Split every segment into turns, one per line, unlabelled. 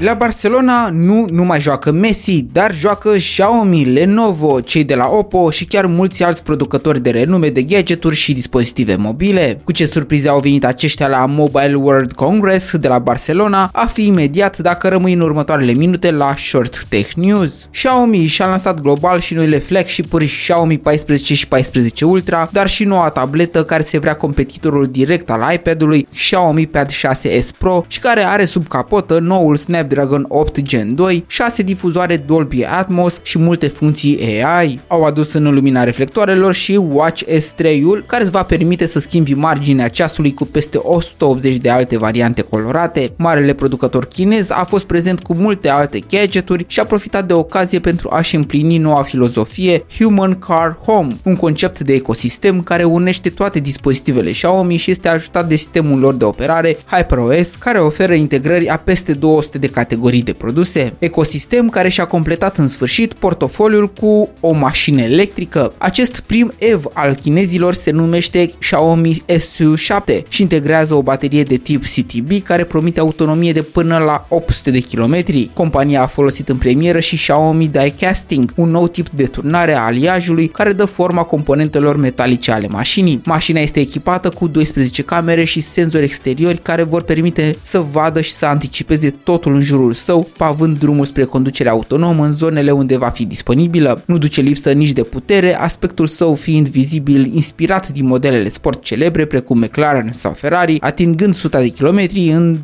La Barcelona nu numai joacă Messi, dar joacă Xiaomi, Lenovo, cei de la Oppo și chiar mulți alți producători de renume de gadgeturi și dispozitive mobile. Cu ce surprize au venit aceștia la Mobile World Congress de la Barcelona, afli imediat dacă rămâi în următoarele minute la Short Tech News. Xiaomi și-a lansat global și noile flagship-uri Xiaomi 14 și 14 Ultra, dar și noua tabletă care se vrea competitorul direct al iPad-ului Xiaomi Pad 6s Pro și care are sub capotă noul Snapdragon 8 Gen 2, 6 difuzoare Dolby Atmos și multe funcții AI. Au adus în lumina reflectoarelor și Watch S3-ul care îți va permite să schimbi marginea ceasului cu peste 180 de alte variante colorate. Marele producător chinez a fost prezent cu multe alte gadgeturi și a profitat de ocazie pentru a-și împlini noua filozofie Human Car Home, un concept de ecosistem care unește toate dispozitivele Xiaomi și este ajutat de sistemul lor de operare HyperOS care oferă integrări a peste 200 de categorii de produse. Ecosistem care și-a completat în sfârșit portofoliul cu o mașină electrică. Acest prim EV al chinezilor se numește Xiaomi SU7 și integrează o baterie de tip CTB care promite autonomie de până la 800 de km. Compania a folosit în premieră și Xiaomi Die Casting, un nou tip de turnare a aliajului care dă forma componentelor metalice ale mașinii. Mașina este echipată cu 12 camere și senzori exteriori care vor permite să vadă și să anticipeze totul în jurul său, pavând drumul spre conducerea autonomă în zonele unde va fi disponibilă. Nu duce lipsă nici de putere, aspectul său fiind vizibil inspirat din modelele sport celebre precum McLaren sau Ferrari, atingând 100 de kilometri în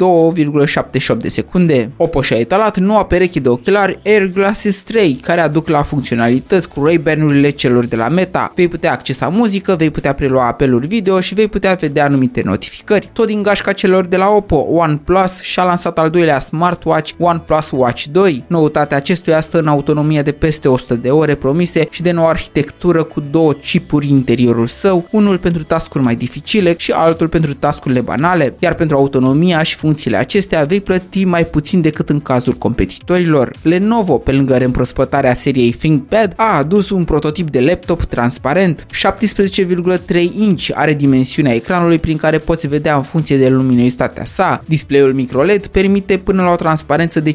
2,78 de secunde. Oppo și-a etalat noua pereche de ochelari Air Glasses 3, care aduc la funcționalități cu Ray-Ban-urile celor de la Meta. Vei putea accesa muzică, vei putea prelua apeluri video și vei putea vedea anumite notificări. Tot din gașca celor de la Oppo, OnePlus și-a lansat al doilea smartwatch OnePlus Watch 2. Noutatea acestuia stă în autonomia de peste 100 de ore promise și de nouă arhitectură cu două chipuri în interiorul său, unul pentru tascuri mai dificile și altul pentru tascurile banale, iar pentru autonomia și funcțiile acestea vei plăti mai puțin decât în cazul competitorilor. Lenovo, pe lângă reîmprospătarea seriei ThinkPad, a adus un prototip de laptop transparent. 17,3 inch are dimensiunea ecranului prin care poți vedea în funcție de luminositatea sa. Displayul microLED permite până la o transparență de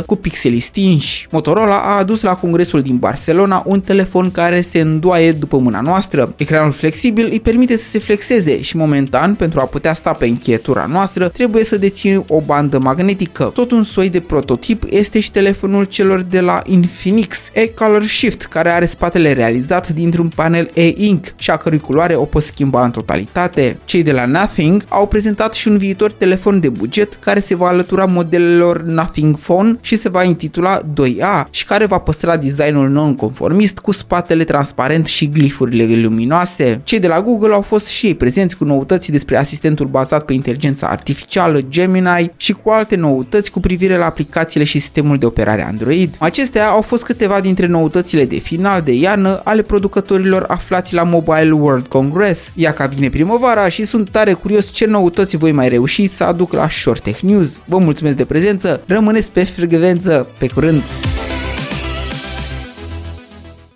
55% cu pixeli stinși. Motorola a adus la congresul din Barcelona un telefon care se îndoaie după mâna noastră. Ecranul flexibil îi permite să se flexeze și momentan, pentru a putea sta pe încheietura noastră, trebuie să deții o bandă magnetică. Tot un soi de prototip este și telefonul celor de la Infinix E-Color Shift, care are spatele realizat dintr-un panel E-Ink și a cărui culoare o poți schimba în totalitate. Cei de la Nothing au prezentat și un viitor telefon de buget care se va alătura modelelor Nothing Phone și se va intitula 2A și care va păstra designul non-conformist cu spatele transparent și glifurile luminoase. Cei de la Google au fost și ei prezenți cu noutăți despre asistentul bazat pe inteligența artificială Gemini și cu alte noutăți cu privire la aplicațiile și sistemul de operare Android. Acestea au fost câteva dintre noutățile de final de iarnă ale producătorilor aflați la Mobile World Congress. Ia ca vine primăvara și sunt tare curios ce noutăți voi mai reuși să aduc la Short Tech News. Vă mulțumesc de prezență, rămâneți pe frecvență, pe curând!